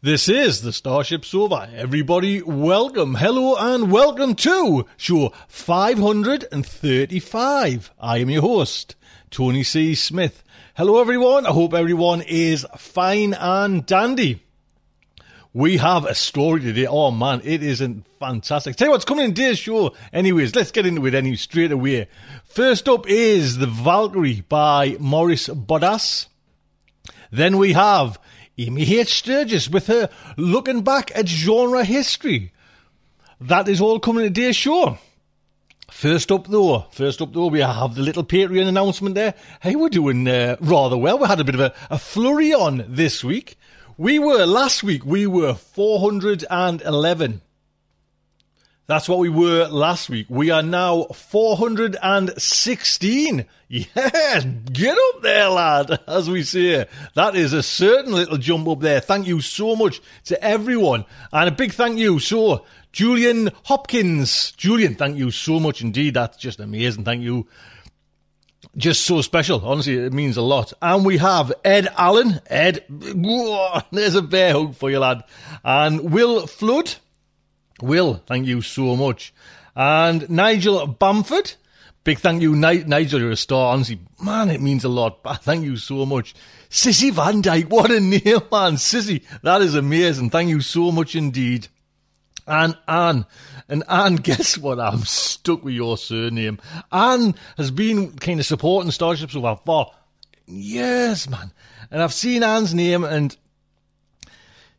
This is the Starship Sofa. Everybody, welcome, hello, and welcome to show 535. I am your host, Tony C. Smith. Hello, everyone. I hope everyone is fine and dandy. We have a story today. Oh man, it isn't fantastic. Tell you what's coming in today's show. Anyways, let's get into it any straight away. First up is The Valkyrie by Maurice Broaddus. Then we have Amy H. Sturgis with her looking back at genre history. That is all coming in today's show. First up though, first up though, we have the little Patreon announcement there. Hey, we're doing uh, rather well. We had a bit of a, a flurry on this week. We were, last week, we were 411. That's what we were last week. We are now 416. Yes, get up there, lad, as we say. That is a certain little jump up there. Thank you so much to everyone. And a big thank you. So, Julian Hopkins. Julian, thank you so much indeed. That's just amazing. Thank you just so special. Honestly, it means a lot. And we have Ed Allen. Ed, whoa, there's a bear hug for you, lad. And Will Flood. Will, thank you so much. And Nigel Bamford. Big thank you, Ni- Nigel. You're a star. Honestly, man, it means a lot. Thank you so much. Sissy Van Dyke. What a name, man. Sissy. That is amazing. Thank you so much indeed. And Anne. And Anne, guess what? I'm stuck with your surname. Anne has been kind of supporting Starship Sofa for years, man. And I've seen Anne's name and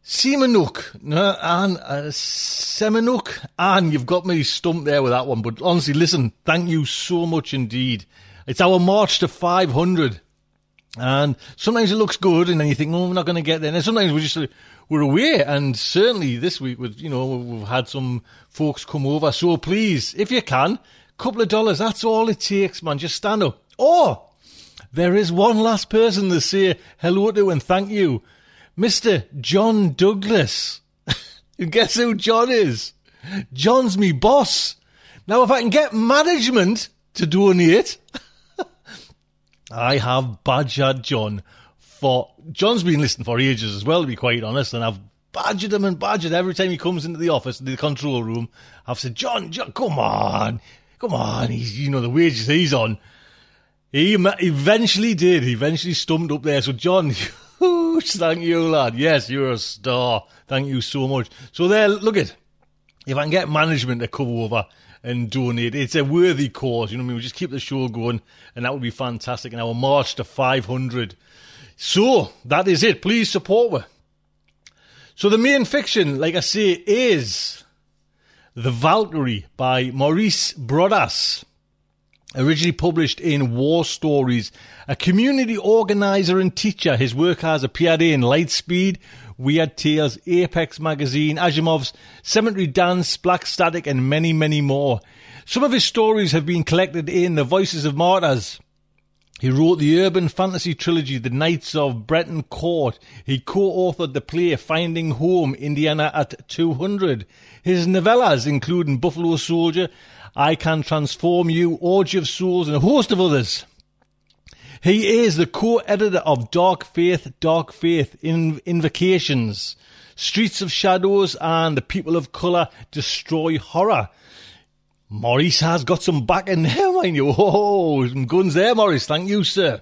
Seamanuk, no, Anne, uh, Semanuk. Anne, you've got me stumped there with that one. But honestly, listen, thank you so much indeed. It's our march to 500. And sometimes it looks good, and then you think, "Oh, we're not going to get there. And sometimes we just uh, we're away. And certainly this week, with you know, we've had some folks come over. So please, if you can, couple of dollars. That's all it takes, man. Just stand up. Or there is one last person to say hello to and thank you, Mister John Douglas. Guess who John is? John's me boss. Now, if I can get management to donate. I have badgered John for John's been listening for ages as well, to be quite honest, and I've badgered him and badgered every time he comes into the office, the control room. I've said, John, John, come on, come on, he's you know the wages he's on. He eventually did. He eventually stumped up there. So John, thank you, lad. Yes, you're a star. Thank you so much. So there, look at if I can get management to come over and donate, it's a worthy cause. You know what I mean? We just keep the show going, and that would be fantastic. And our march to 500. So that is it. Please support me. So the main fiction, like I say, is The Valkyrie by Maurice Broaddus. Originally published in War Stories, a community organizer and teacher, his work has appeared in Lightspeed, Weird Tales, Apex Magazine, Asimov's Cemetery Dance, Black Static, and many, many more. Some of his stories have been collected in The Voices of Martyrs. He wrote the urban fantasy trilogy The Knights of Breton Court. He co-authored the play Finding Home, Indiana at 200. His novellas, including Buffalo Soldier, I Can Transform You, Orgy of Souls, and a host of others. He is the co-editor of Dark Faith, Dark Faith, in Invocations, Streets of Shadows, and The People of Colour Destroy Horror. Maurice has got some back in there, mind you. Oh, some guns there, Maurice. Thank you, sir.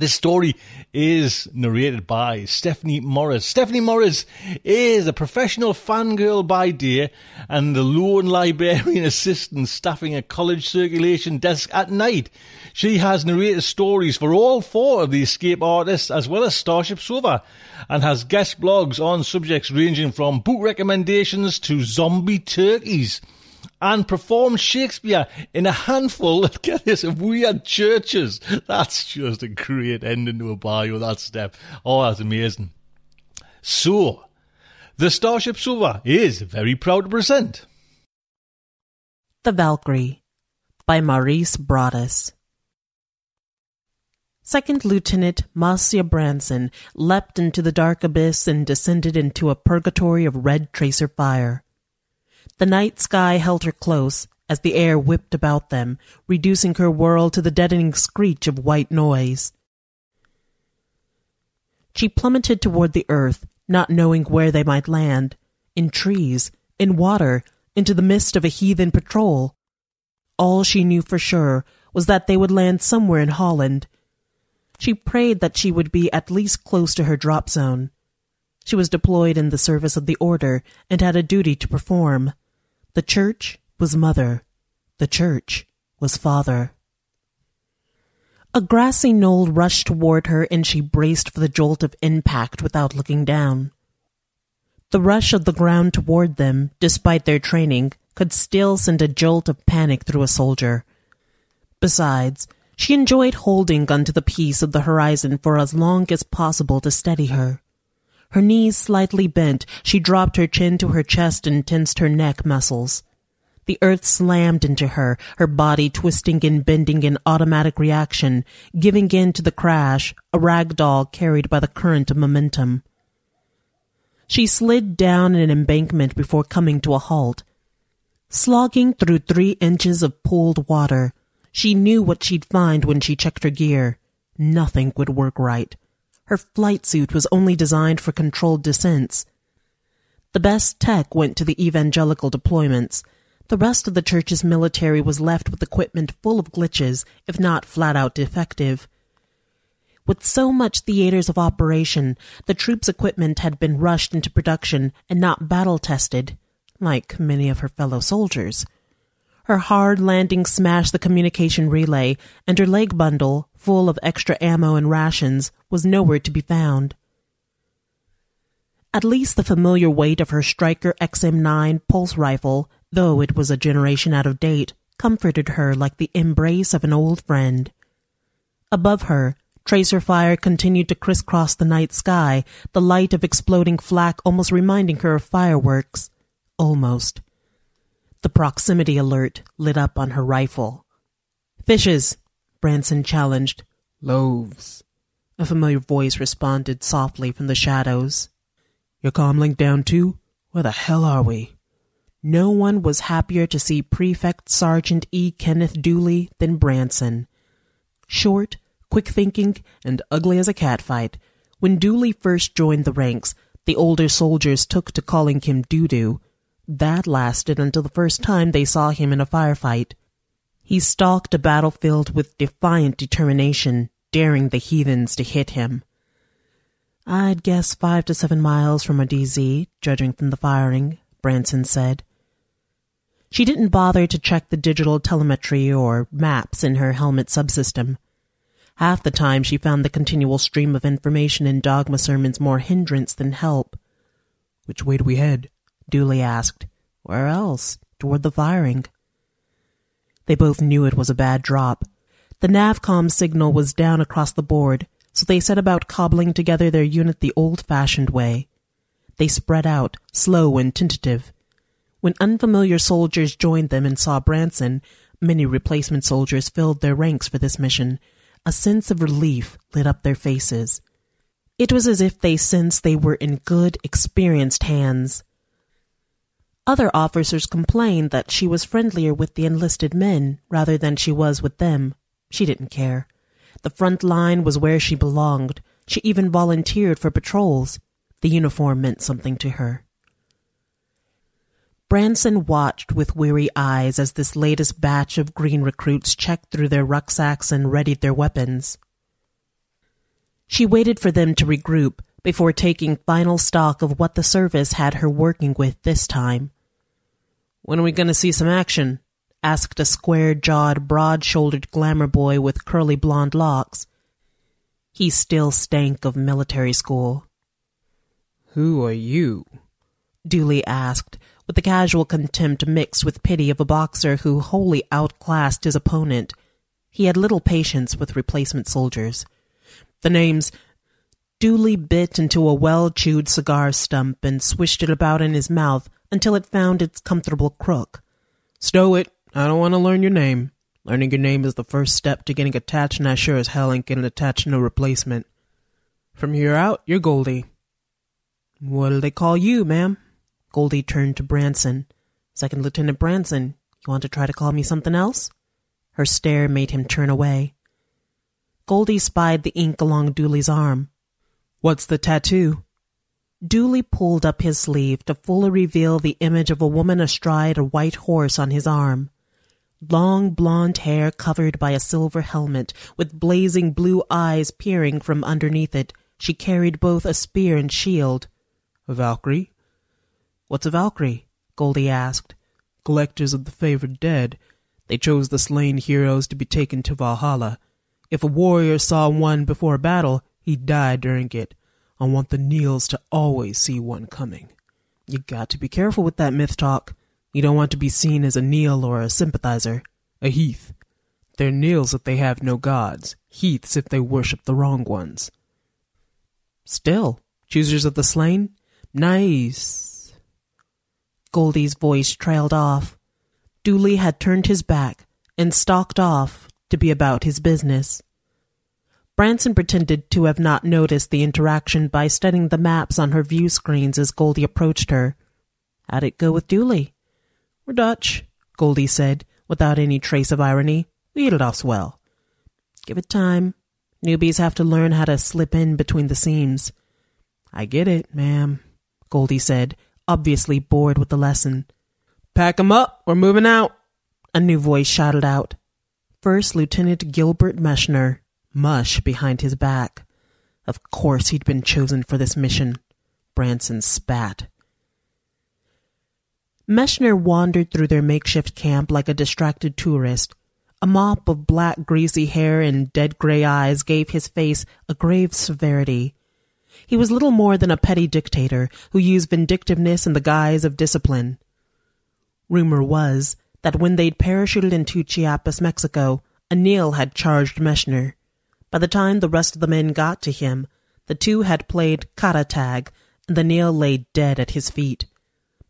This story is narrated by Stephanie Morris. Stephanie Morris is a professional fangirl by day and the lone librarian assistant staffing a college circulation desk at night. She has narrated stories for all four of the escape artists as well as Starship Sofa and has guest blogs on subjects ranging from book recommendations to zombie turkeys and performed Shakespeare in a handful get this, of weird churches. That's just a great ending to a bio, that step. Oh, that's amazing. So, the Starship Sofa is very proud to present The Valkyrie by Maurice Broaddus. Second Lieutenant Marcia Branson leapt into the dark abyss and descended into a purgatory of red tracer fire. The night sky held her close as the air whipped about them, reducing her world to the deadening screech of white noise. She plummeted toward the earth, not knowing where they might land in trees, in water, into the mist of a heathen patrol. All she knew for sure was that they would land somewhere in Holland. She prayed that she would be at least close to her drop zone. She was deployed in the service of the Order and had a duty to perform. The church was mother. The church was father. A grassy knoll rushed toward her and she braced for the jolt of impact without looking down. The rush of the ground toward them, despite their training, could still send a jolt of panic through a soldier. Besides, she enjoyed holding onto the piece of the horizon for as long as possible to steady her. Her knees slightly bent, she dropped her chin to her chest and tensed her neck muscles. The earth slammed into her, her body twisting and bending in automatic reaction, giving in to the crash, a rag doll carried by the current of momentum. She slid down an embankment before coming to a halt. Slogging through three inches of pooled water, she knew what she'd find when she checked her gear. Nothing would work right. Her flight suit was only designed for controlled descents. The best tech went to the evangelical deployments. The rest of the church's military was left with equipment full of glitches, if not flat out defective. With so much theaters of operation, the troops' equipment had been rushed into production and not battle tested, like many of her fellow soldiers. Her hard landing smashed the communication relay, and her leg bundle, full of extra ammo and rations, was nowhere to be found. At least the familiar weight of her Striker XM9 pulse rifle, though it was a generation out of date, comforted her like the embrace of an old friend. Above her, tracer fire continued to crisscross the night sky, the light of exploding flak almost reminding her of fireworks. Almost. The proximity alert lit up on her rifle. Fishes, Branson challenged. Loaves. A familiar voice responded softly from the shadows. Your comlink down too? Where the hell are we? No one was happier to see Prefect Sergeant E. Kenneth Dooley than Branson. Short, quick thinking, and ugly as a catfight, when Dooley first joined the ranks, the older soldiers took to calling him Doo-Doo, that lasted until the first time they saw him in a firefight. He stalked a battlefield with defiant determination, daring the heathens to hit him. I'd guess five to seven miles from a DZ, judging from the firing, Branson said. She didn't bother to check the digital telemetry or maps in her helmet subsystem. Half the time she found the continual stream of information in dogma sermons more hindrance than help. Which way do we head? Dooley asked. Where else? Toward the firing. They both knew it was a bad drop. The NAVCOM signal was down across the board, so they set about cobbling together their unit the old-fashioned way. They spread out, slow and tentative. When unfamiliar soldiers joined them and saw Branson, many replacement soldiers filled their ranks for this mission. A sense of relief lit up their faces. It was as if they sensed they were in good, experienced hands. Other officers complained that she was friendlier with the enlisted men rather than she was with them. She didn't care. The front line was where she belonged. She even volunteered for patrols. The uniform meant something to her. Branson watched with weary eyes as this latest batch of green recruits checked through their rucksacks and readied their weapons. She waited for them to regroup before taking final stock of what the service had her working with this time. When are we going to see some action? asked a square jawed, broad shouldered glamour boy with curly blonde locks. He still stank of military school. Who are you? Dooley asked, with the casual contempt mixed with pity of a boxer who wholly outclassed his opponent. He had little patience with replacement soldiers. The names Dooley bit into a well chewed cigar stump and swished it about in his mouth until it found its comfortable crook. Stow it. I don't want to learn your name. Learning your name is the first step to getting attached, and I sure as hell ain't getting attached to no replacement. From here out, you're Goldie. What'll they call you, ma'am? Goldie turned to Branson. Second Lieutenant Branson, you want to try to call me something else? Her stare made him turn away. Goldie spied the ink along Dooley's arm. What's the tattoo? Dooley pulled up his sleeve to fully reveal the image of a woman astride a white horse on his arm. Long blonde hair covered by a silver helmet, with blazing blue eyes peering from underneath it, she carried both a spear and shield. A Valkyrie? What's a Valkyrie? Goldie asked. Collectors of the favored dead. They chose the slain heroes to be taken to Valhalla. If a warrior saw one before a battle, he died during it. I want the Neils to always see one coming. You got to be careful with that myth talk. You don't want to be seen as a Neil or a sympathizer. A Heath. They're Neils if they have no gods, Heaths if they worship the wrong ones. Still, choosers of the slain? Nice. Goldie's voice trailed off. Dooley had turned his back and stalked off to be about his business. Branson pretended to have not noticed the interaction by studying the maps on her view screens as Goldie approached her. How'd it go with Dooley? We're Dutch, Goldie said, without any trace of irony. We hit it off swell. Give it time. Newbies have to learn how to slip in between the seams. I get it, ma'am, Goldie said, obviously bored with the lesson. Pack 'em up, we're moving out, a new voice shouted out. First Lieutenant Gilbert Meshner mush behind his back. Of course he'd been chosen for this mission. Branson spat. Meshner wandered through their makeshift camp like a distracted tourist. A mop of black, greasy hair and dead gray eyes gave his face a grave severity. He was little more than a petty dictator who used vindictiveness in the guise of discipline. Rumor was that when they'd parachuted into Chiapas, Mexico, a Neil had charged Meshner. By the time the rest of the men got to him, the two had played kata tag, and the Neil lay dead at his feet.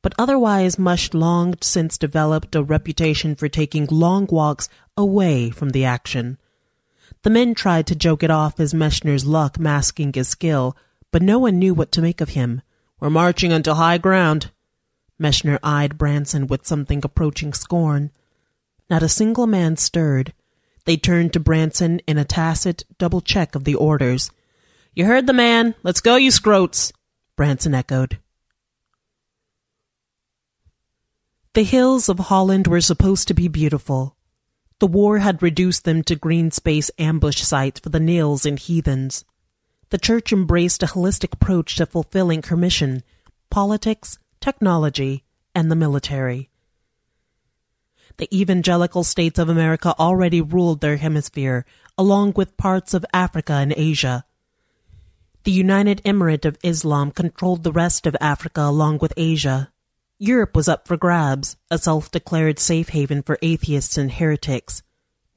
But otherwise, Mush long since developed a reputation for taking long walks away from the action. The men tried to joke it off as Meshner's luck masking his skill, but no one knew what to make of him. We're marching until high ground. Meshner eyed Branson with something approaching scorn. Not a single man stirred. They turned to Branson in a tacit double check of the orders. You heard the man. Let's go, you scroats. Branson echoed. The hills of Holland were supposed to be beautiful. The war had reduced them to green space ambush sites for the Neils and heathens. The church embraced a holistic approach to fulfilling her mission politics, technology, and the military. The evangelical states of America already ruled their hemisphere, along with parts of Africa and Asia. The United Emirate of Islam controlled the rest of Africa along with Asia. Europe was up for grabs, a self declared safe haven for atheists and heretics.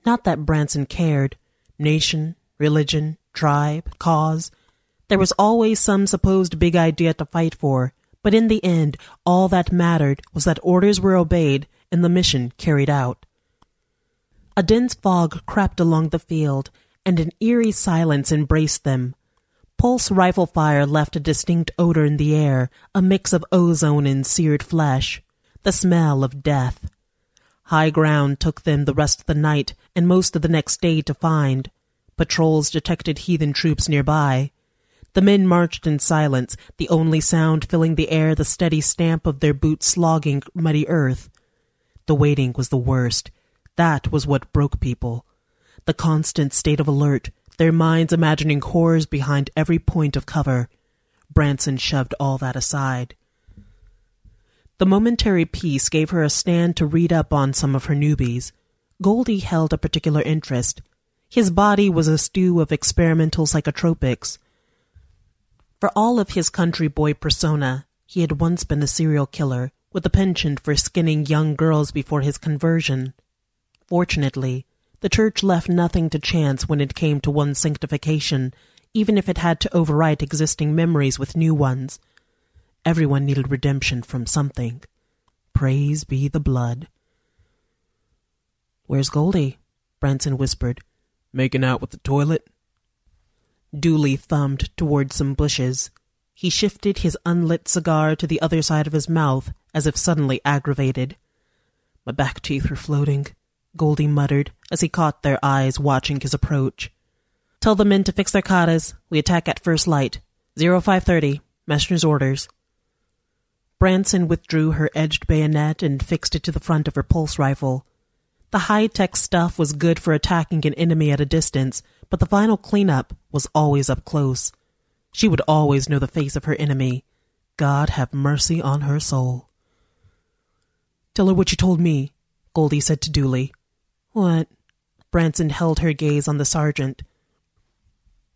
Not that Branson cared. Nation, religion, tribe, cause. There was always some supposed big idea to fight for, but in the end, all that mattered was that orders were obeyed and the mission carried out. A dense fog crept along the field, and an eerie silence embraced them. Pulse rifle fire left a distinct odor in the air, a mix of ozone and seared flesh, the smell of death. High ground took them the rest of the night and most of the next day to find. Patrols detected heathen troops nearby. The men marched in silence, the only sound filling the air the steady stamp of their boots slogging muddy earth. The waiting was the worst. That was what broke people. The constant state of alert, their minds imagining horrors behind every point of cover. Branson shoved all that aside. The momentary peace gave her a stand to read up on some of her newbies. Goldie held a particular interest. His body was a stew of experimental psychotropics. For all of his country boy persona, he had once been a serial killer with a penchant for skinning young girls before his conversion. Fortunately, the church left nothing to chance when it came to one's sanctification, even if it had to overwrite existing memories with new ones. Everyone needed redemption from something. Praise be the blood. Where's Goldie? Branson whispered. Making out with the toilet? Dooley thumbed toward some bushes. He shifted his unlit cigar to the other side of his mouth, as if suddenly aggravated. My back teeth were floating, Goldie muttered as he caught their eyes watching his approach. Tell the men to fix their katas. We attack at first light. Zero five thirty. Meshner's orders. Branson withdrew her edged bayonet and fixed it to the front of her pulse rifle. The high-tech stuff was good for attacking an enemy at a distance, but the final cleanup was always up close. She would always know the face of her enemy. God have mercy on her soul. Tell her what you told me, Goldie said to Dooley. What? Branson held her gaze on the sergeant.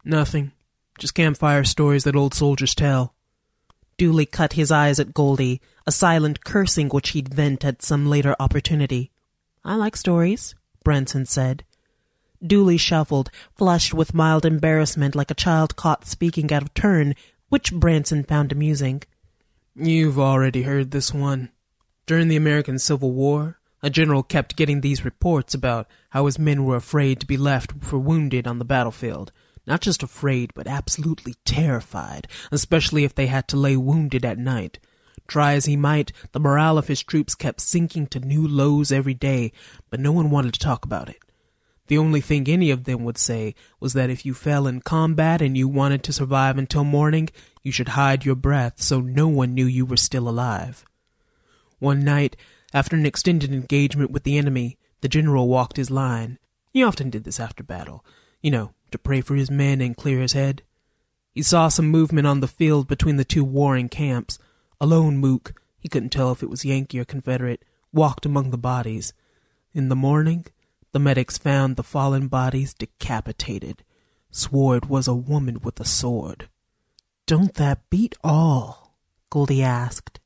Nothing. Just campfire stories that old soldiers tell. Dooley cut his eyes at Goldie, a silent cursing which he'd vent at some later opportunity. I like stories, Branson said. Dooley shuffled, flushed with mild embarrassment like a child caught speaking out of turn, which Branson found amusing. You've already heard this one. During the American Civil War, a general kept getting these reports about how his men were afraid to be left for wounded on the battlefield. Not just afraid, but absolutely terrified, especially if they had to lay wounded at night. Try as he might, the morale of his troops kept sinking to new lows every day, but no one wanted to talk about it. The only thing any of them would say was that if you fell in combat and you wanted to survive until morning, you should hide your breath so no one knew you were still alive. One night, after an extended engagement with the enemy, the general walked his line. He often did this after battle, you know, to pray for his men and clear his head. He saw some movement on the field between the two warring camps. A lone mook, he couldn't tell if it was Yankee or Confederate, walked among the bodies. In the morning, the medics found the fallen bodies decapitated. Swore it was a woman with a sword. Don't that beat all? Goldie asked.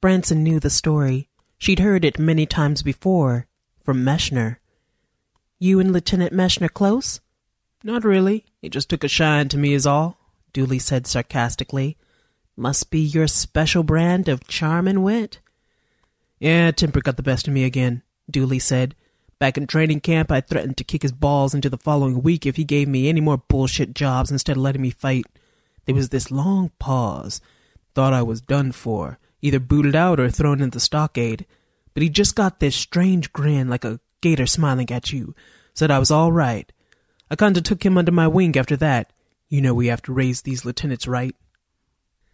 Branson knew the story. She'd heard it many times before, from Meshner. You and Lieutenant Meshner close? Not really. He just took a shine to me is all, Dooley said sarcastically. Must be your special brand of charm and wit. Yeah, temper got the best of me again, Dooley said. Back in training camp, I threatened to kick his balls into the following week if he gave me any more bullshit jobs instead of letting me fight. There was this long pause. Thought I was done for, either booted out or thrown into the stockade. But he just got this strange grin like a gator smiling at you. Said I was all right. I kinda took him under my wing after that. You know we have to raise these lieutenants right.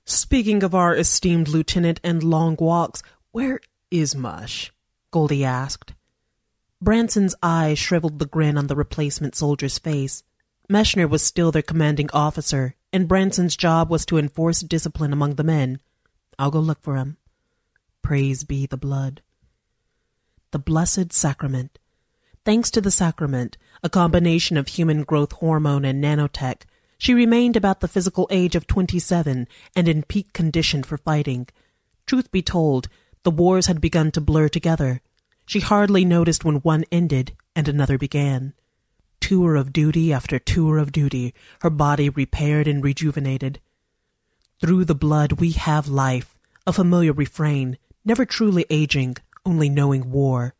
Speaking of our esteemed lieutenant and long walks, where is Mush? Goldie asked. Branson's eyes shriveled the grin on the replacement soldier's face. Meshner was still their commanding officer, and Branson's job was to enforce discipline among the men. I'll go look for him. Praise be the blood. The Blessed Sacrament. Thanks to the sacrament, a combination of human growth hormone and nanotech, she remained about the physical age of 27 and in peak condition for fighting. Truth be told, the wars had begun to blur together. She hardly noticed when one ended and another began. Tour of duty after tour of duty, her body repaired and rejuvenated. Through the blood we have life, a familiar refrain, never truly aging, only knowing war.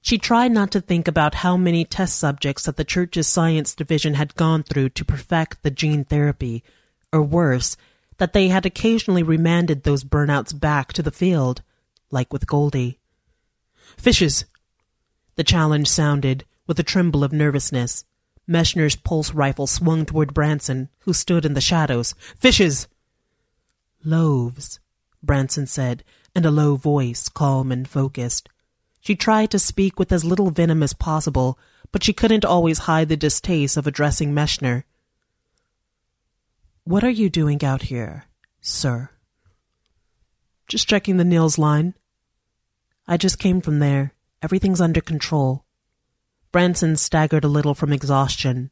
She tried not to think about how many test subjects that the church's science division had gone through to perfect the gene therapy, or worse, that they had occasionally remanded those burnouts back to the field, like with Goldie. Fishes! The challenge sounded, with a tremble of nervousness. Meshner's pulse rifle swung toward Branson, who stood in the shadows. Fishes! Loaves, Branson said, in a low voice, calm and focused. She tried to speak with as little venom as possible, but she couldn't always hide the distaste of addressing Meshner. What are you doing out here, sir? Just checking the Nils line. I just came from there. Everything's under control. Branson staggered a little from exhaustion.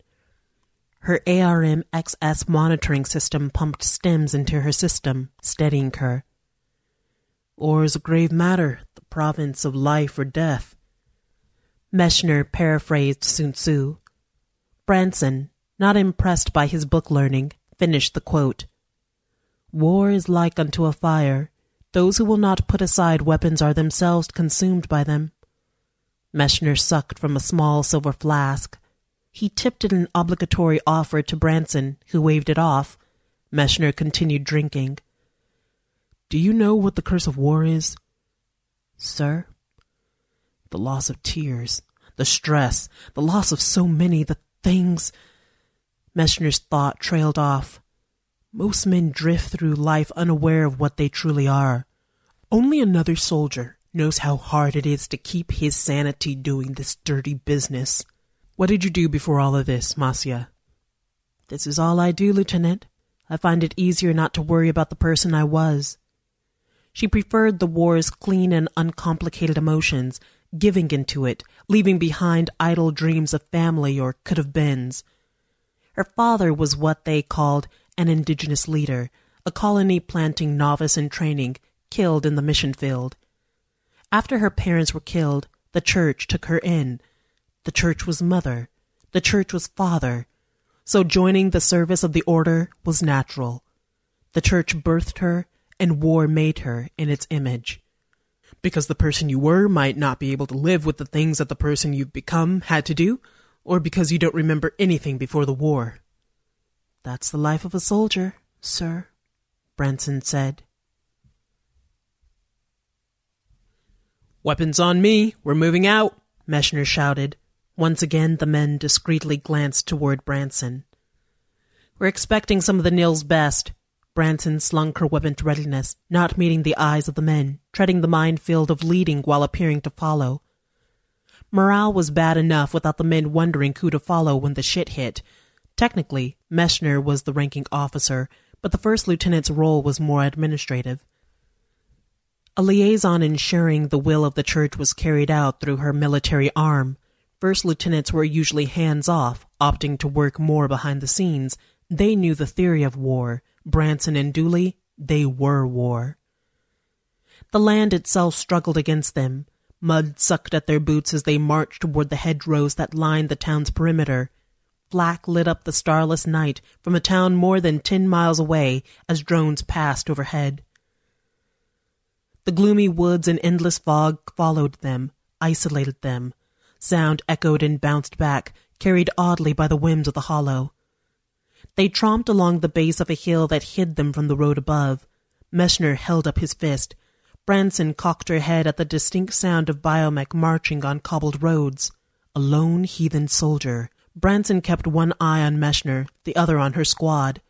Her ARM XS monitoring system pumped stems into her system, steadying her. Or is a grave matter, the province of life or death. Meshner paraphrased Sun Tzu. Branson, not impressed by his book learning, finished the quote. War is like unto a fire. Those who will not put aside weapons are themselves consumed by them. Meshner sucked from a small silver flask. He tipped it an obligatory offer to Branson, who waved it off. Meshner continued drinking. Do you know what the curse of war is? Sir? The loss of tears, the stress, the loss of so many, the things. Meshner's thought trailed off. Most men drift through life unaware of what they truly are. Only another soldier knows how hard it is to keep his sanity doing this dirty business. What did you do before all of this, Marcia? This is all I do, Lieutenant. I find it easier not to worry about the person I was. She preferred the war's clean and uncomplicated emotions, giving into it, leaving behind idle dreams of family or could have beens. Her father was what they called an indigenous leader, a colony planting novice in training, killed in the mission field. After her parents were killed, the church took her in. The church was mother. The church was father. So joining the service of the order was natural. The church birthed her, and war made her in its image. Because the person you were might not be able to live with the things that the person you've become had to do, or because you don't remember anything before the war. That's the life of a soldier, sir, Branson said. Weapons on me! We're moving out! Meshner shouted. Once again, the men discreetly glanced toward Branson. We're expecting some of the Nils best. Branson slung her weapon to readiness, not meeting the eyes of the men, treading the minefield of leading while appearing to follow. Morale was bad enough without the men wondering who to follow when the shit hit. Technically, Meshner was the ranking officer, but the first lieutenant's role was more administrative. A liaison ensuring the will of the church was carried out through her military arm. First lieutenants were usually hands off, opting to work more behind the scenes. They knew the theory of war. Branson and Dooley, they were war. The land itself struggled against them. Mud sucked at their boots as they marched toward the hedgerows that lined the town's perimeter. Flak lit up the starless night from a town more than ten miles away as drones passed overhead. The gloomy woods and endless fog followed them, isolated them. Sound echoed and bounced back, carried oddly by the whims of the hollow. They tromped along the base of a hill that hid them from the road above. Meshner held up his fist. Branson cocked her head at the distinct sound of biomech marching on cobbled roads. A lone heathen soldier. Branson kept one eye on Meshner, the other on her squad.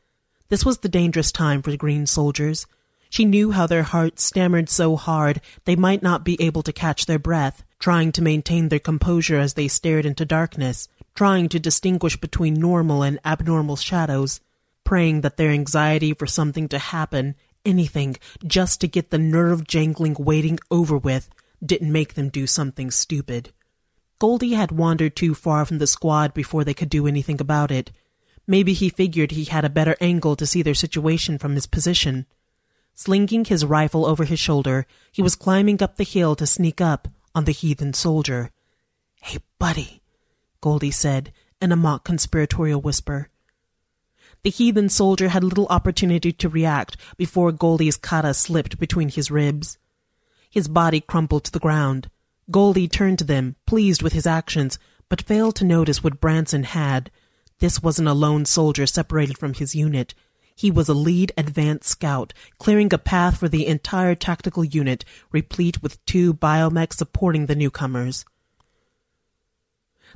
This was the dangerous time for the green soldiers. She knew how their hearts stammered so hard they might not be able to catch their breath, trying to maintain their composure as they stared into darkness, trying to distinguish between normal and abnormal shadows, praying that their anxiety for something to happen, anything, just to get the nerve jangling waiting over with, didn't make them do something stupid. Goldie had wandered too far from the squad before they could do anything about it. Maybe he figured he had a better angle to see their situation from his position. Slinging his rifle over his shoulder, he was climbing up the hill to sneak up on the heathen soldier. Hey, buddy, Goldie said in a mock conspiratorial whisper. The heathen soldier had little opportunity to react before Goldie's kata slipped between his ribs. His body crumpled to the ground. Goldie turned to them, pleased with his actions, but failed to notice what Branson had. This wasn't a lone soldier separated from his unit. He was a lead advance scout, clearing a path for the entire tactical unit, replete with two biomechs supporting the newcomers.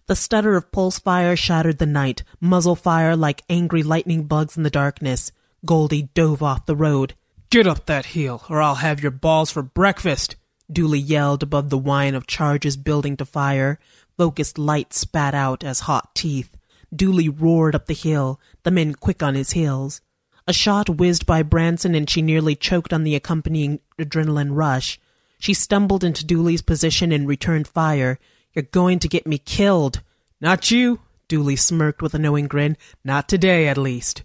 The stutter of pulse fire shattered the night, muzzle fire like angry lightning bugs in the darkness. Goldie dove off the road. Get up that hill, or I'll have your balls for breakfast, Dooley yelled above the whine of charges building to fire. Focused light spat out as hot teeth. Dooley roared up the hill, the men quick on his heels. A shot whizzed by Branson and she nearly choked on the accompanying adrenaline rush. She stumbled into Dooley's position and returned fire. You're going to get me killed. Not you, Dooley smirked with a knowing grin. Not today, at least.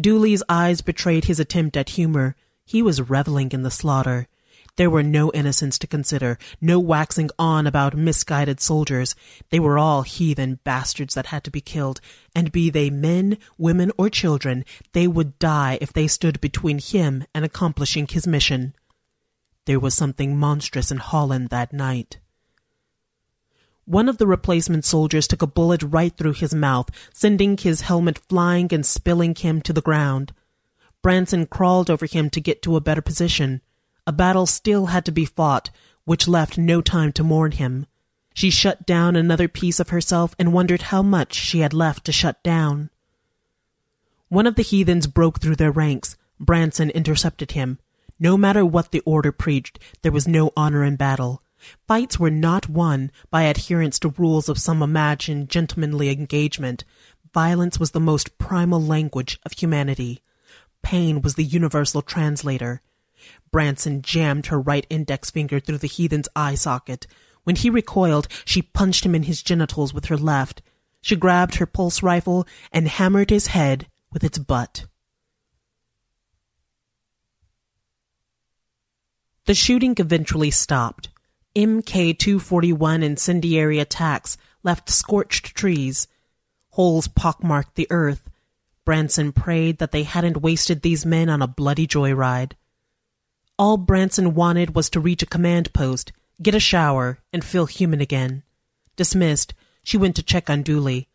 Dooley's eyes betrayed his attempt at humor. He was reveling in the slaughter. There were no innocents to consider, no waxing on about misguided soldiers. They were all heathen bastards that had to be killed, and be they men, women, or children, they would die if they stood between him and accomplishing his mission. There was something monstrous in Holland that night. One of the replacement soldiers took a bullet right through his mouth, sending his helmet flying and spilling him to the ground. Branson crawled over him to get to a better position. A battle still had to be fought, which left no time to mourn him. She shut down another piece of herself and wondered how much she had left to shut down. One of the heathens broke through their ranks. Branson intercepted him. No matter what the order preached, there was no honor in battle. Fights were not won by adherence to rules of some imagined gentlemanly engagement. Violence was the most primal language of humanity. Pain was the universal translator. Branson jammed her right index finger through the heathen's eye socket. When he recoiled, she punched him in his genitals with her left. She grabbed her pulse rifle and hammered his head with its butt. The shooting eventually stopped. MK 241 incendiary attacks left scorched trees. Holes pockmarked the earth. Branson prayed that they hadn't wasted these men on a bloody joyride. All Branson wanted was to reach a command post, get a shower, and feel human again. Dismissed, she went to check on Dooley.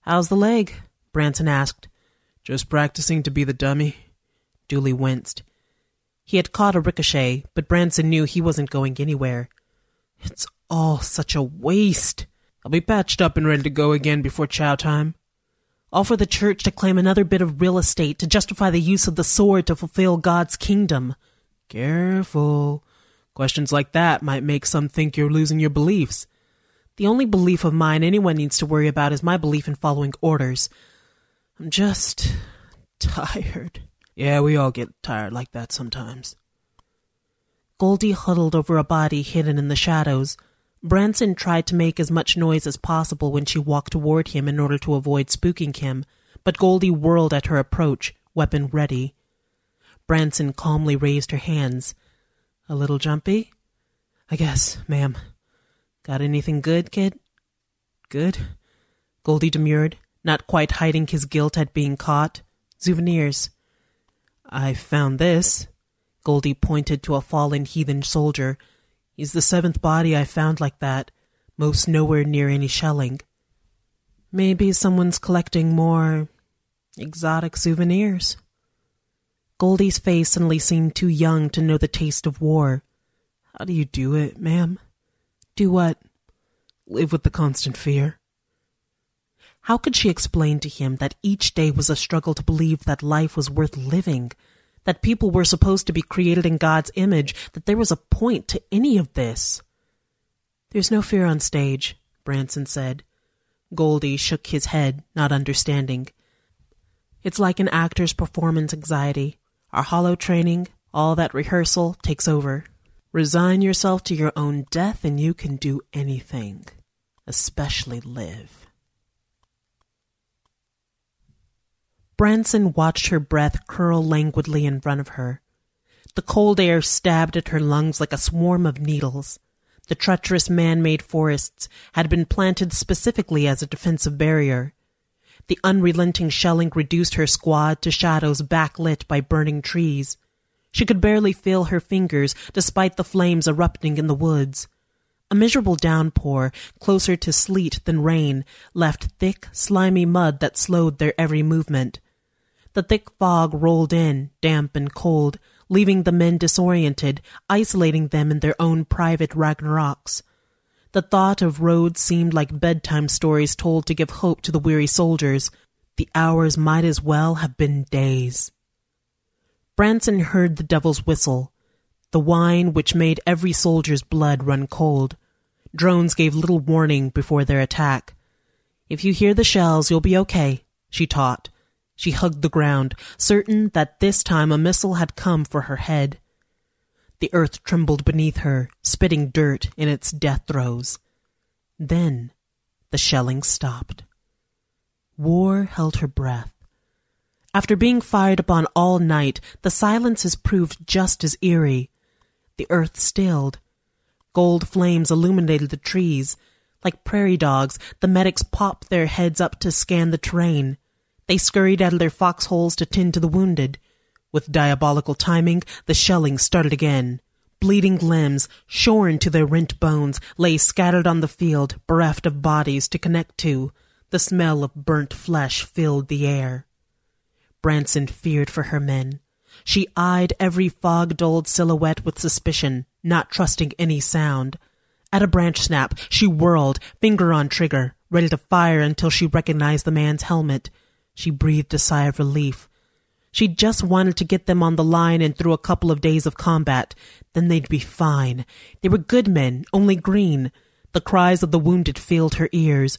How's the leg? Branson asked. Just practicing to be the dummy. Dooley winced. He had caught a ricochet, but Branson knew he wasn't going anywhere. It's all such a waste. I'll be patched up and ready to go again before chow time. All for the church to claim another bit of real estate to justify the use of the sword to fulfill God's kingdom. Careful. Questions like that might make some think you're losing your beliefs. The only belief of mine anyone needs to worry about is my belief in following orders. I'm just tired. Yeah, we all get tired like that sometimes. Goldie huddled over a body hidden in the shadows. Branson tried to make as much noise as possible when she walked toward him in order to avoid spooking him, but Goldie whirled at her approach, weapon ready. Branson calmly raised her hands. A little jumpy? I guess, ma'am. Got anything good, kid? Good? Goldie demurred, not quite hiding his guilt at being caught. Souvenirs. I found this. Goldie pointed to a fallen heathen soldier. He's the seventh body I found like that, most nowhere near any shelling. Maybe someone's collecting more exotic souvenirs. Goldie's face suddenly seemed too young to know the taste of war. How do you do it, ma'am? Do what? Live with the constant fear. How could she explain to him that each day was a struggle to believe that life was worth living, that people were supposed to be created in God's image, that there was a point to any of this? There's no fear on stage, Branson said. Goldie shook his head, not understanding. It's like an actor's performance anxiety. Our hollow training, all that rehearsal takes over. Resign yourself to your own death and you can do anything, especially live. Branson watched her breath curl languidly in front of her. The cold air stabbed at her lungs like a swarm of needles. The treacherous man-made forests had been planted specifically as a defensive barrier. The unrelenting shelling reduced her squad to shadows backlit by burning trees. She could barely feel her fingers despite the flames erupting in the woods. A miserable downpour, closer to sleet than rain, left thick, slimy mud that slowed their every movement. The thick fog rolled in, damp and cold, leaving the men disoriented, isolating them in their own private Ragnaroks. The thought of roads seemed like bedtime stories told to give hope to the weary soldiers. The hours might as well have been days. Branson heard the devil's whistle. the whine which made every soldier's blood run cold. Drones gave little warning before their attack. If you hear the shells, you'll be okay, she taught. She hugged the ground, certain that this time a missile had come for her head. The earth trembled beneath her, spitting dirt in its death throes. Then the shelling stopped. War held her breath. After being fired upon all night, the silences proved just as eerie. The earth stilled. Gold flames illuminated the trees. Like prairie dogs, the medics popped their heads up to scan the terrain. They scurried out of their foxholes to tend to the wounded. With diabolical timing, the shelling started again. Bleeding limbs, shorn to their rent bones, lay scattered on the field, bereft of bodies to connect to. The smell of burnt flesh filled the air. Branson feared for her men. She eyed every fog-dulled silhouette with suspicion, not trusting any sound. At a branch snap, she whirled, finger on trigger, ready to fire until she recognized the man's helmet. She breathed a sigh of relief. She just wanted to get them on the line and through a couple of days of combat. Then they'd be fine. They were good men, only green. The cries of the wounded filled her ears.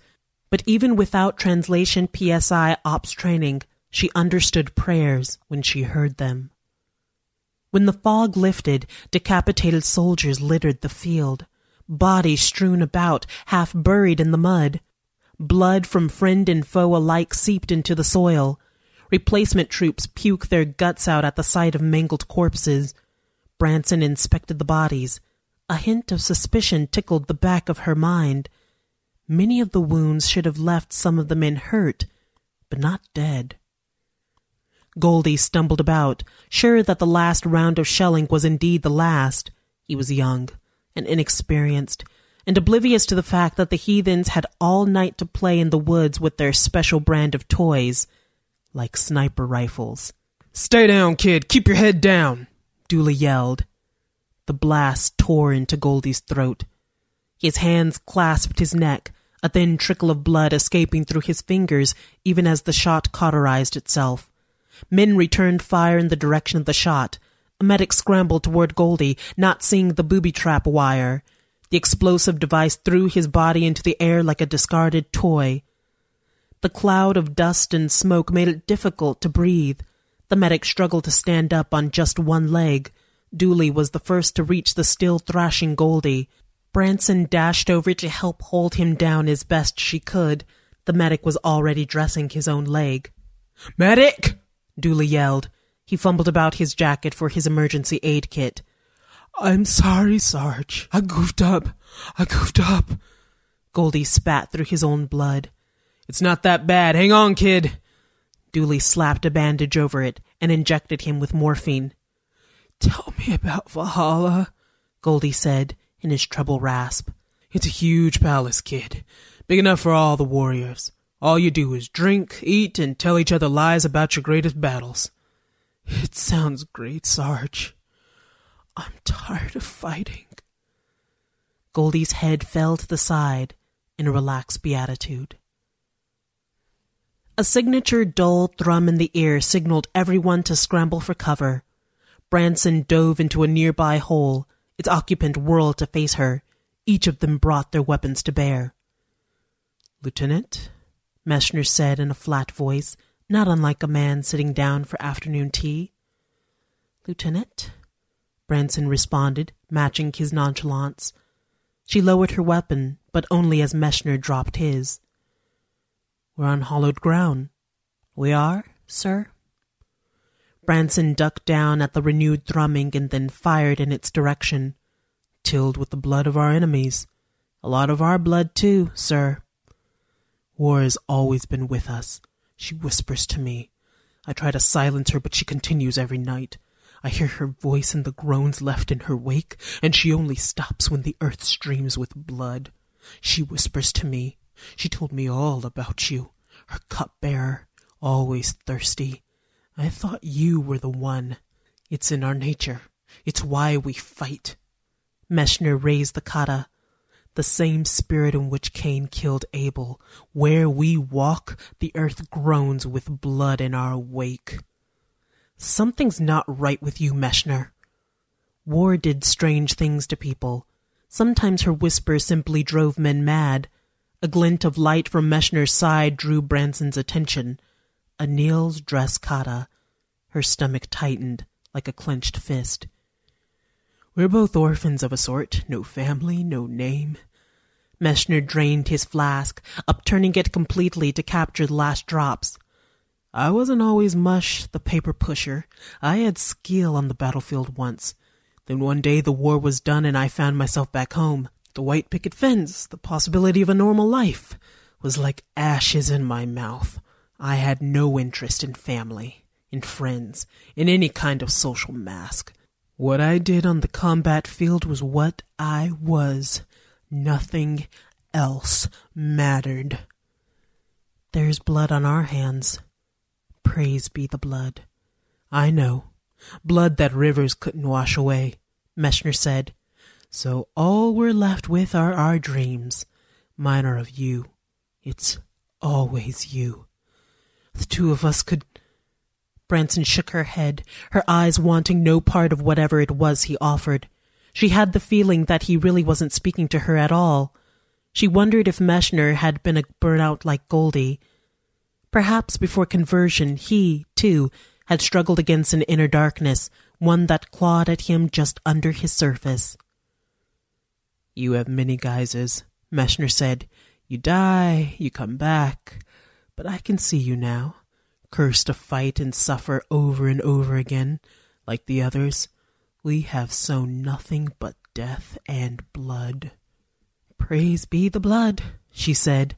But even without translation PSI ops training, she understood prayers when she heard them. When the fog lifted, decapitated soldiers littered the field, bodies strewn about, half buried in the mud. Blood from friend and foe alike seeped into the soil. Replacement troops puke their guts out at the sight of mangled corpses. Branson inspected the bodies. A hint of suspicion tickled the back of her mind. Many of the wounds should have left some of the men hurt, but not dead. Goldie stumbled about, sure that the last round of shelling was indeed the last. He was young and inexperienced, and oblivious to the fact that the heathens had all night to play in the woods with their special brand of toys, like sniper rifles. Stay down, kid. Keep your head down. Dooley yelled. The blast tore into Goldie's throat. His hands clasped his neck, a thin trickle of blood escaping through his fingers even as the shot cauterized itself. Men returned fire in the direction of the shot. A medic scrambled toward Goldie, not seeing the booby trap wire. The explosive device threw his body into the air like a discarded toy. The cloud of dust and smoke made it difficult to breathe. The medic struggled to stand up on just one leg. Dooley was the first to reach the still thrashing Goldie. Branson dashed over to help hold him down as best she could. The medic was already dressing his own leg. Medic! Dooley yelled. He fumbled about his jacket for his emergency aid kit. I'm sorry, Sarge. I goofed up. I goofed up. Goldie spat through his own blood. It's not that bad. Hang on, kid. Dooley slapped a bandage over it and injected him with morphine. Tell me about Valhalla, Goldie said in his treble rasp. It's a huge palace, kid. Big enough for all the warriors. All you do is drink, eat, and tell each other lies about your greatest battles. It sounds great, Sarge. I'm tired of fighting. Goldie's head fell to the side in a relaxed beatitude. A signature dull thrum in the ear signaled everyone to scramble for cover. Branson dove into a nearby hole. Its occupant whirled to face her. Each of them brought their weapons to bear. Lieutenant, Meshner said in a flat voice, not unlike a man sitting down for afternoon tea. Lieutenant, Branson responded, matching his nonchalance. She lowered her weapon, but only as Meshner dropped his. We're on hollowed ground. We are, sir? Branson ducked down at the renewed thrumming and then fired in its direction. Tilled with the blood of our enemies. A lot of our blood, too, sir. War has always been with us, she whispers to me. I try to silence her, but she continues every night. I hear her voice and the groans left in her wake, and she only stops when the earth streams with blood. She whispers to me. She told me all about you. Her cupbearer, always thirsty. I thought you were the one. It's in our nature. It's why we fight. Meshner raised the kata, the same spirit in which Cain killed Abel. Where we walk, the earth groans with blood in our wake. Something's not right with you, Meshner. War did strange things to people. Sometimes her whisper simply drove men mad. A glint of light from Meshner's side drew Branson's attention. Anil's dress kata. Her stomach tightened like a clenched fist. We're both orphans of a sort, no family, no name. Meshner drained his flask, upturning it completely to capture the last drops. I wasn't always mush, the paper pusher. I had skill on the battlefield once. Then one day the war was done and I found myself back home. The white picket fence, the possibility of a normal life, was like ashes in my mouth. I had no interest in family, in friends, in any kind of social mask. What I did on the combat field was what I was. Nothing else mattered. There's blood on our hands. Praise be the blood. I know. Blood that rivers couldn't wash away, Meshner said. So all we're left with are our dreams. Mine are of you. It's always you. The two of us could. Branson shook her head, her eyes wanting no part of whatever it was he offered. She had the feeling that he really wasn't speaking to her at all. She wondered if Meshner had been a burnout like Goldie. Perhaps before conversion he, too, had struggled against an inner darkness, one that clawed at him just under his surface. You have many guises, Meshner said. You die, you come back. But I can see you now, cursed to fight and suffer over and over again, like the others. We have sown nothing but death and blood. Praise be the blood, she said.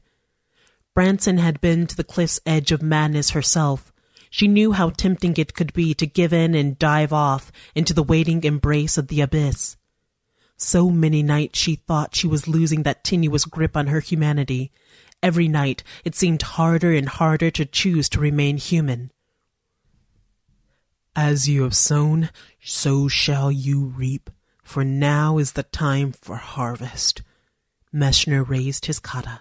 Branson had been to the cliff's edge of madness herself. She knew how tempting it could be to give in and dive off into the waiting embrace of the abyss. So many nights she thought she was losing that tenuous grip on her humanity. Every night it seemed harder and harder to choose to remain human. As you have sown, so shall you reap, for now is the time for harvest. Meshner raised his kata.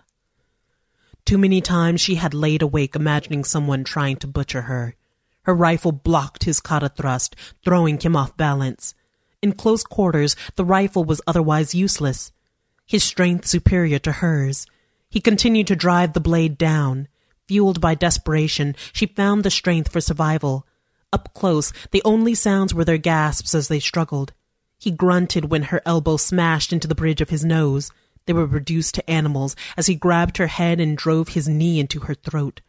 Too many times she had laid awake imagining someone trying to butcher her. Her rifle blocked his kata thrust, throwing him off balance. In close quarters, the rifle was otherwise useless. His strength superior to hers. He continued to drive the blade down. Fueled by desperation, she found the strength for survival. Up close, the only sounds were their gasps as they struggled. He grunted when her elbow smashed into the bridge of his nose. They were reduced to animals as he grabbed her head and drove his knee into her throat.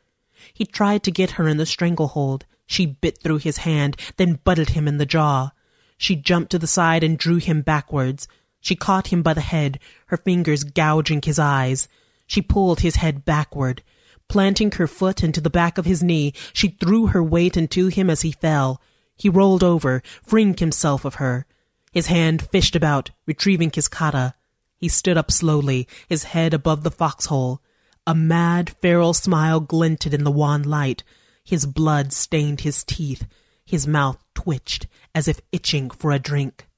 He tried to get her in the stranglehold. She bit through his hand, then butted him in the jaw. She jumped to the side and drew him backwards. She caught him by the head, her fingers gouging his eyes. She pulled his head backward. Planting her foot into the back of his knee, she threw her weight into him as he fell. He rolled over, freeing himself of her. His hand fished about, retrieving his kata. He stood up slowly, his head above the foxhole. A mad, feral smile glinted in the wan light. His blood stained his teeth. His mouth twitched as if itching for a drink.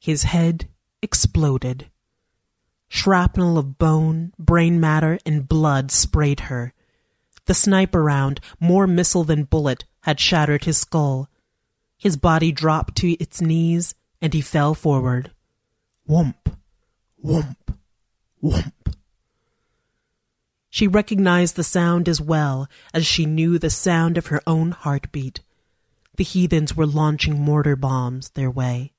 His head exploded. Shrapnel of bone, brain matter, and blood sprayed her. The sniper round, more missile than bullet, had shattered his skull. His body dropped to its knees, and he fell forward. Whomp, whomp, whomp. She recognized the sound as well as she knew the sound of her own heartbeat. The heathens were launching mortar bombs their way.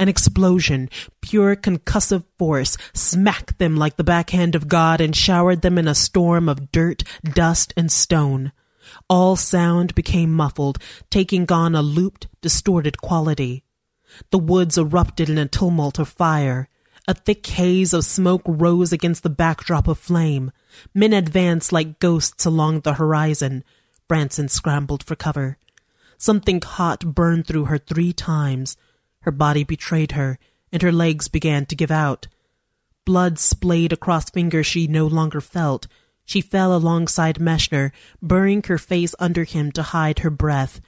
An explosion, pure concussive force, smacked them like the backhand of God and showered them in a storm of dirt, dust, and stone. All sound became muffled, taking on a looped, distorted quality. The woods erupted in a tumult of fire. A thick haze of smoke rose against the backdrop of flame. Men advanced like ghosts along the horizon. Branson scrambled for cover. Something hot burned through her three times. Her body betrayed her, and her legs began to give out. Blood splayed across fingers she no longer felt. She fell alongside Meshner, burying her face under him to hide her breath.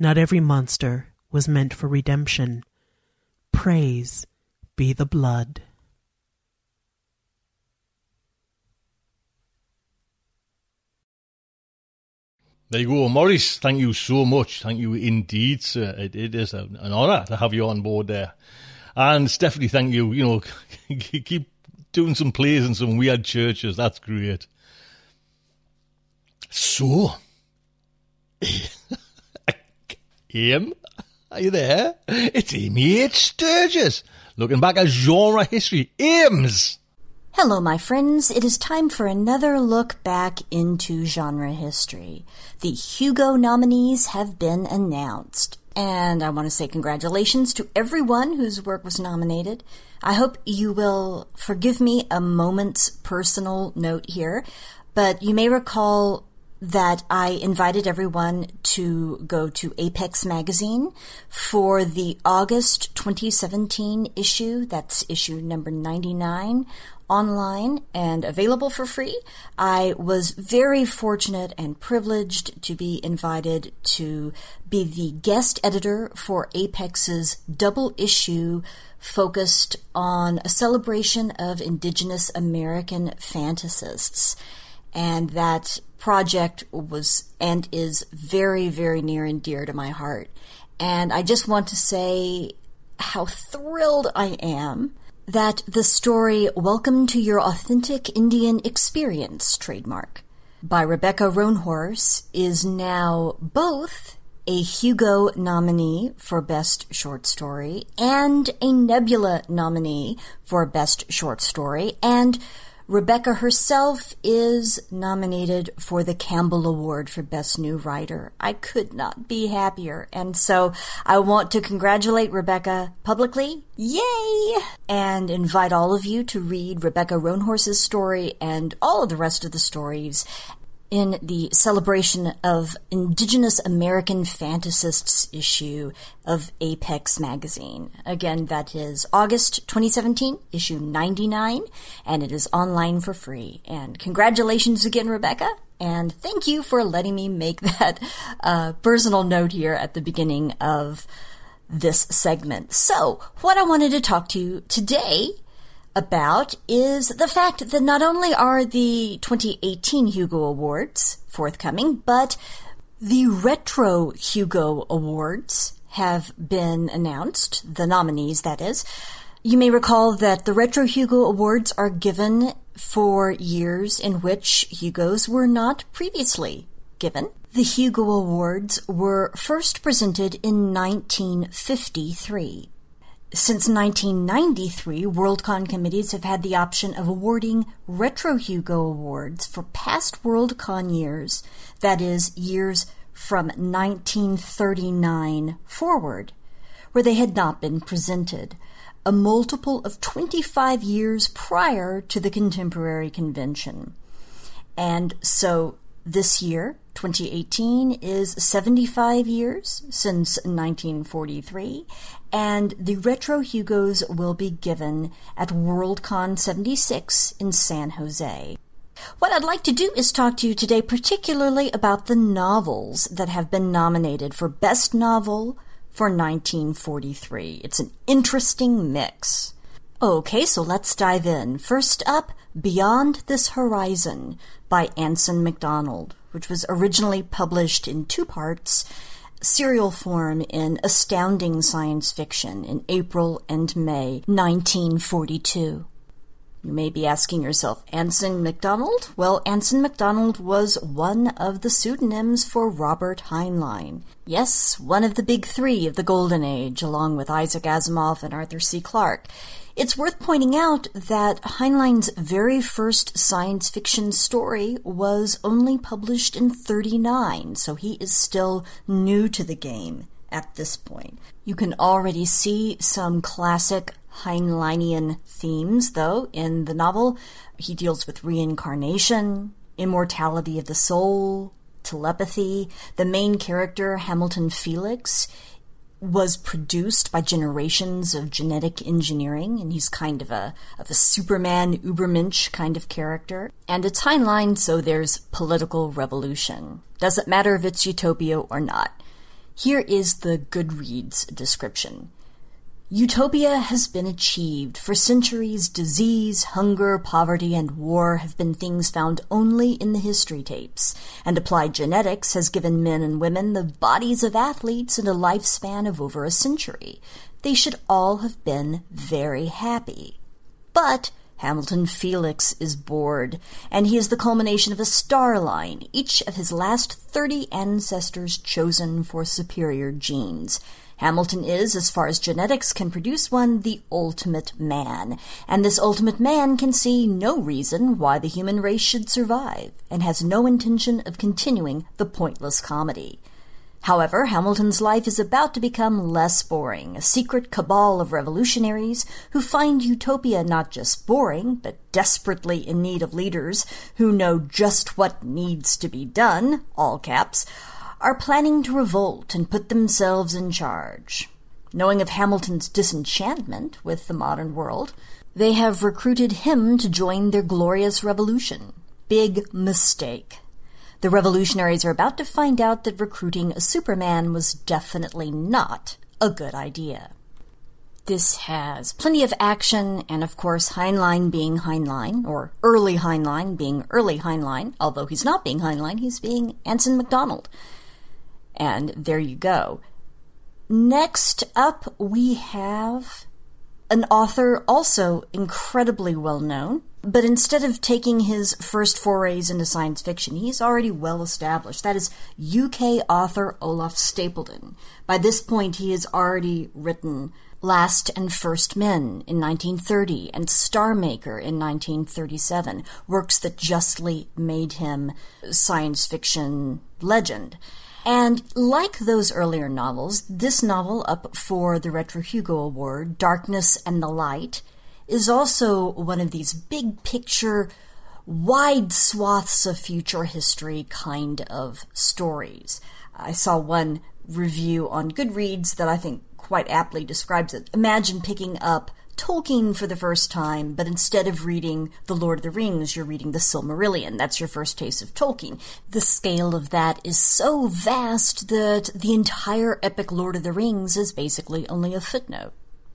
Not every monster was meant for redemption. Praise be the blood. There you go, Maurice. Thank you so much. Thank you indeed, sir. It, it is an honour to have you on board there. And Stephanie, thank you. You know, keep doing some plays in some weird churches. That's great. So, Im, are you there? It's Amy H. Sturgis, looking back at genre history. Ims! Hello, my friends. It is time for another look back into genre history. The Hugo nominees have been announced, and I want to say congratulations to everyone whose work was nominated. I hope you will forgive me a moment's personal note here, but you may recall that I invited everyone to go to Apex Magazine for the August 2017 issue. That's issue number 99 online and available for free. I was very fortunate and privileged to be invited to be the guest editor for Apex's double issue focused on a celebration of Indigenous American fantasists. And that project was and is very, very near and dear to my heart. And I just want to say how thrilled I am that the story Welcome to Your Authentic Indian Experience trademark by Rebecca Roanhorse is now both a Hugo nominee for Best Short Story and a Nebula nominee for Best Short Story and Rebecca herself is nominated for the Campbell Award for Best New Writer. I could not be happier. And so I want to congratulate Rebecca publicly. Yay! And invite all of you to read Rebecca Roanhorse's story and all of the rest of the stories in the celebration of Indigenous American Fantasists issue of Apex magazine. Again, that is August 2017, issue 99, and it is online for free. And congratulations again, Rebecca, and thank you for letting me make that uh, personal note here at the beginning of this segment. So, what I wanted to talk to you today about is the fact that not only are the 2018 Hugo Awards forthcoming, but the Retro Hugo Awards have been announced, the nominees, that is. You may recall that the Retro Hugo Awards are given for years in which Hugos were not previously given. The Hugo Awards were first presented in 1953. Since 1993, Worldcon committees have had the option of awarding Retro Hugo Awards for past Worldcon years, that is, years from 1939 forward, where they had not been presented, a multiple of 25 years prior to the contemporary convention. And so this year, 2018 is 75 years since 1943, and the Retro Hugos will be given at Worldcon 76 in San Jose. What I'd like to do is talk to you today particularly about the novels that have been nominated for Best Novel for 1943. It's an interesting mix. Okay, so let's dive in. First up, Beyond This Horizon by Anson MacDonald which was originally published in two parts, serial form in Astounding Science Fiction in April and May 1942. You may be asking yourself, Anson MacDonald? Well, Anson MacDonald was one of the pseudonyms for Robert Heinlein. Yes, one of the big three of the Golden Age, along with Isaac Asimov and Arthur C. Clarke. It's worth pointing out that Heinlein's very first science fiction story was only published in 39, so he is still new to the game at this point. You can already see some classic Heinleinian themes, though, in the novel. He deals with reincarnation, immortality of the soul, telepathy. The main character, Hamilton Felix, was produced by generations of genetic engineering, and he's kind of a of a Superman Ubermensch kind of character. And it's Heinlein, so there's political revolution. Doesn't matter if it's utopia or not. Here is the Goodreads description. Utopia has been achieved. For centuries, disease, hunger, poverty, and war have been things found only in the history tapes, and applied genetics has given men and women the bodies of athletes and a lifespan of over a century. They should all have been very happy. But Hamilton Felix is bored, and he is the culmination of a star line, each of his last thirty ancestors chosen for superior genes. Hamilton is, as far as genetics can produce one, the ultimate man, and this ultimate man can see no reason why the human race should survive, and has no intention of continuing the pointless comedy. However, Hamilton's life is about to become less boring, a secret cabal of revolutionaries who find utopia not just boring, but desperately in need of leaders who know just what needs to be done, all caps, are planning to revolt and put themselves in charge. Knowing of Hamilton's disenchantment with the modern world, they have recruited him to join their glorious revolution. Big mistake. The revolutionaries are about to find out that recruiting a Superman was definitely not a good idea. This has plenty of action, and of course, Heinlein being Heinlein, or early Heinlein being early Heinlein, although he's not being Heinlein, he's being Anson MacDonald. And there you go. Next up, we have an author also incredibly well known, but instead of taking his first forays into science fiction, he's already well established. That is UK author Olaf Stapledon. By this point, he has already written Last and First Men in 1930 and Star Maker in 1937, works that justly made him science fiction legend. And like those earlier novels, this novel up for the Retro Hugo Award, Darkness and the Light, is also one of these big picture, wide swaths of future history kind of stories. I saw one review on Goodreads that I think quite aptly describes it. Imagine picking up Tolkien for the first time, but instead of reading The Lord of the Rings, you're reading The Silmarillion. That's your first taste of Tolkien. The scale of that is so vast that the entire epic Lord of the Rings is basically only a footnote.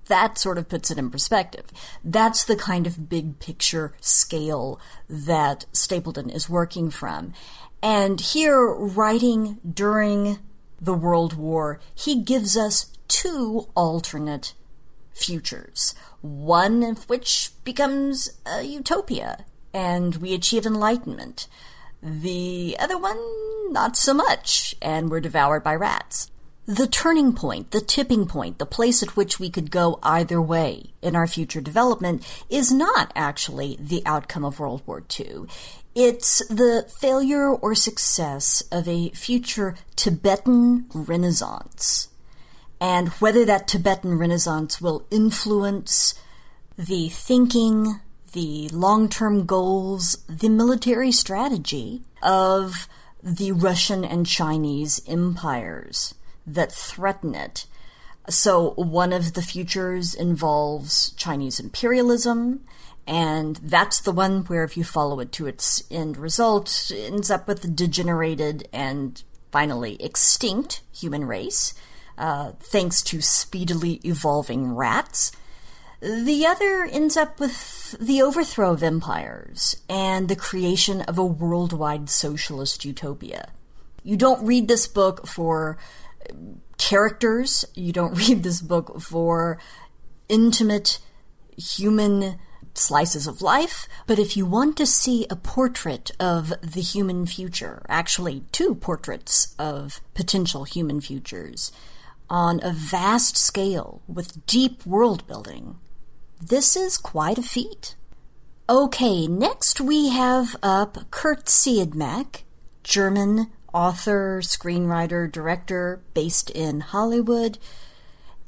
That sort of puts it in perspective. That's the kind of big picture scale that Stapledon is working from. And here, writing during the World War, he gives us two alternate futures one of which becomes a utopia, and we achieve enlightenment. The other one, not so much, and we're devoured by rats. The turning point, the tipping point, the place at which we could go either way in our future development is not actually the outcome of World War II. It's the failure or success of a future Tibetan Renaissance and whether that Tibetan Renaissance will influence the thinking, the long term goals, the military strategy of the Russian and Chinese empires that threaten it. So, one of the futures involves Chinese imperialism, and that's the one where, if you follow it to its end result, it ends up with a degenerated and finally extinct human race uh, thanks to speedily evolving rats. The other ends up with the overthrow of empires and the creation of a worldwide socialist utopia. You don't read this book for characters, you don't read this book for intimate human slices of life, but if you want to see a portrait of the human future, actually, two portraits of potential human futures, on a vast scale with deep world building. This is quite a feat. Okay, next we have up Kurt Siodmak, German author, screenwriter, director based in Hollywood,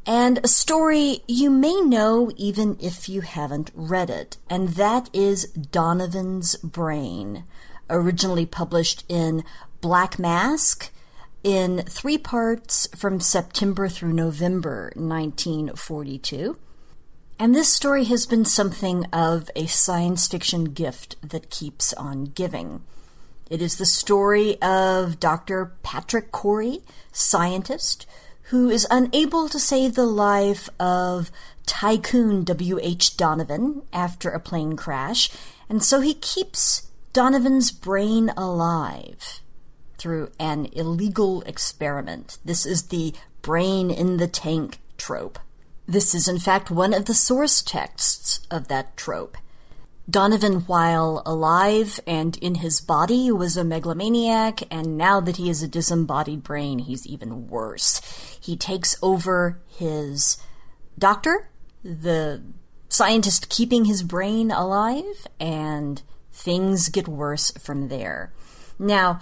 and a story you may know even if you haven't read it, and that is Donovan's Brain, originally published in Black Mask in three parts from September through November 1942. And this story has been something of a science fiction gift that keeps on giving. It is the story of Dr. Patrick Corey, scientist, who is unable to save the life of Tycoon W.H. Donovan after a plane crash, and so he keeps Donovan's brain alive through an illegal experiment. This is the brain in the tank trope. This is, in fact, one of the source texts of that trope. Donovan, while alive and in his body, was a megalomaniac, and now that he is a disembodied brain, he's even worse. He takes over his doctor, the scientist keeping his brain alive, and things get worse from there. Now,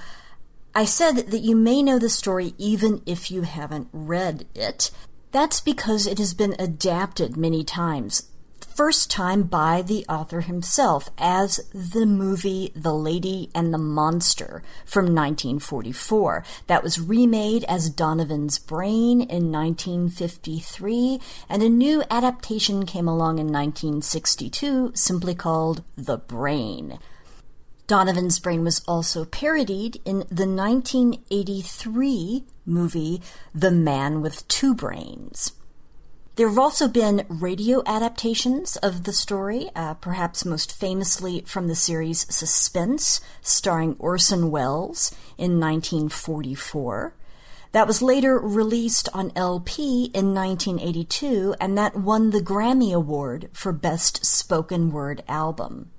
I said that you may know the story even if you haven't read it. That's because it has been adapted many times first time by the author himself as the movie The Lady and the Monster from 1944. That was remade as Donovan's Brain in 1953, and a new adaptation came along in 1962 simply called The Brain. Donovan's Brain was also parodied in the 1983 movie The Man with Two Brains. There have also been radio adaptations of the story, uh, perhaps most famously from the series Suspense, starring Orson Welles in 1944. That was later released on LP in 1982, and that won the Grammy Award for Best Spoken Word Album.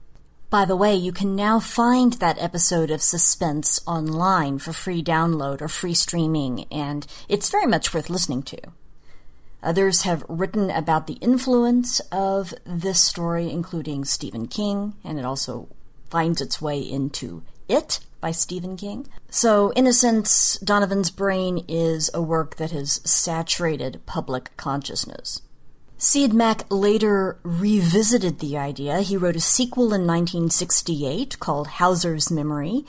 By the way, you can now find that episode of Suspense online for free download or free streaming, and it's very much worth listening to. Others have written about the influence of this story, including Stephen King, and it also finds its way into It by Stephen King. So, in a sense, Donovan's Brain is a work that has saturated public consciousness. Siodmak later revisited the idea. He wrote a sequel in 1968 called Hauser's Memory,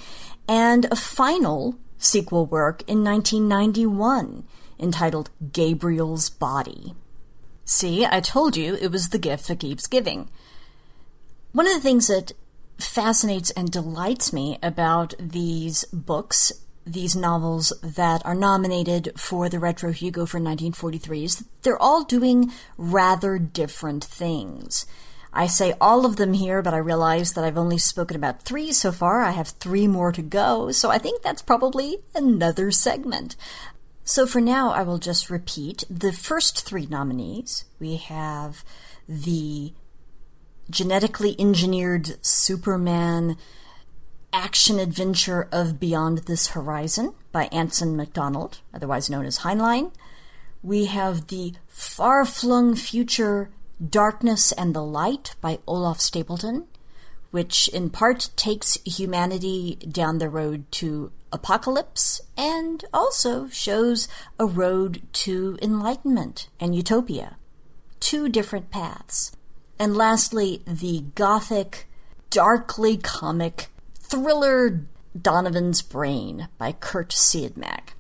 and a final sequel work in 1991 entitled Gabriel's Body. See, I told you it was the gift that keeps giving. One of the things that fascinates and delights me about these books, these novels that are nominated for the Retro Hugo for 1943, is they're all doing rather different things. I say all of them here, but I realize that I've only spoken about three so far. I have three more to go, so I think that's probably another segment. So for now, I will just repeat the first three nominees. We have the genetically engineered Superman action adventure of Beyond This Horizon by Anson MacDonald, otherwise known as Heinlein. We have the far flung future Darkness and the Light by Olaf Stapledon, which in part takes humanity down the road to apocalypse and also shows a road to enlightenment and utopia. Two different paths. And lastly, the gothic, darkly comic thriller Donovan's Brain by Kurt Siodmak.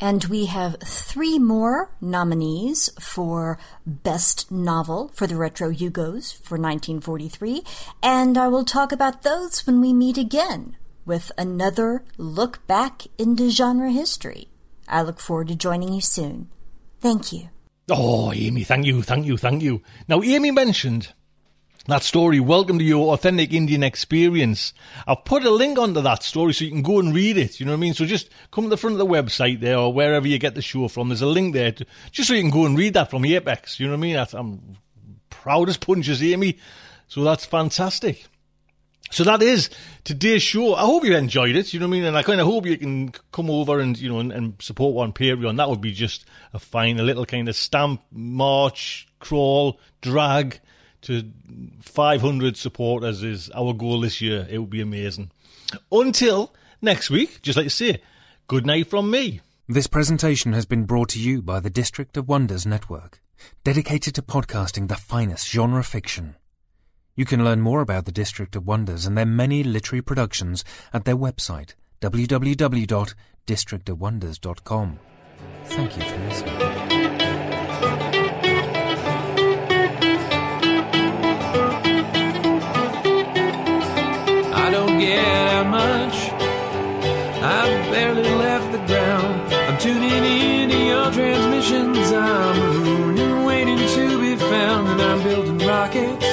And we have three more nominees for Best Novel for the Retro Hugos for 1943, and I will talk about those when we meet again with another look back into genre history. I look forward to joining you soon. Thank you. Oh, Amy, thank you, thank you, thank you. Now, Amy mentioned that story, Welcome to Your Authentic Indian Experience. I've put a link onto that story so you can go and read it. You know what I mean? So just come to the front of the website there or wherever you get the show from. There's a link there to, just so you can go and read that from Apex. You know what I mean? That's, I'm proud as punch punches, Amy. So that's fantastic. So that is today's show. I hope you enjoyed it. You know what I mean? And I kind of hope you can come over and you know and, and support one Patreon. That would be just a fine, a little kind of stamp, march, crawl, drag to 500 supporters is our goal this year. It would be amazing. Until next week, just like you say, good night from me. This presentation has been brought to you by the District of Wonders Network, dedicated to podcasting the finest genre fiction. You can learn more about the District of Wonders and their many literary productions at their website, www.districtofwonders.com. Thank you for listening. get much. I've barely left the ground. I'm tuning in to your transmissions. I'm mooning, waiting to be found, and I'm building rockets.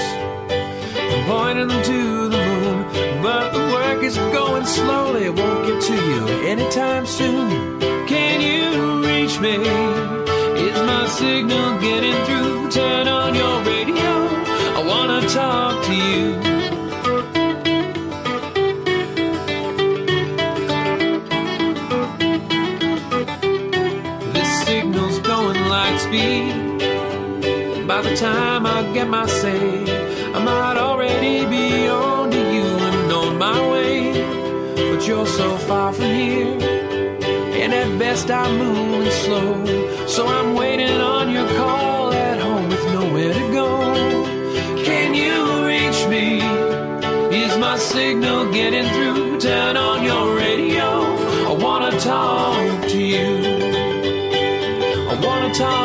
I'm pointing them to the moon, but the work is going slowly. It won't get to you anytime soon. Can you reach me? Is my signal getting through? Turn on your radio. I wanna talk to you. Time I get my say, I might already be on to you and on my way. But you're so far from here, and at best I'm moving slow. So I'm waiting on your call at home with nowhere to go. Can you reach me? Is my signal getting through? Turn on your radio. I wanna talk to you. I wanna talk